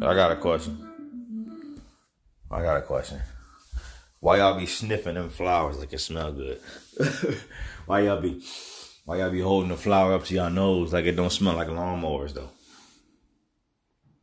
I got a question. I got a question. Why y'all be sniffing them flowers like it smell good? why y'all be why y'all be holding the flower up to y'all nose like it don't smell like lawnmowers though?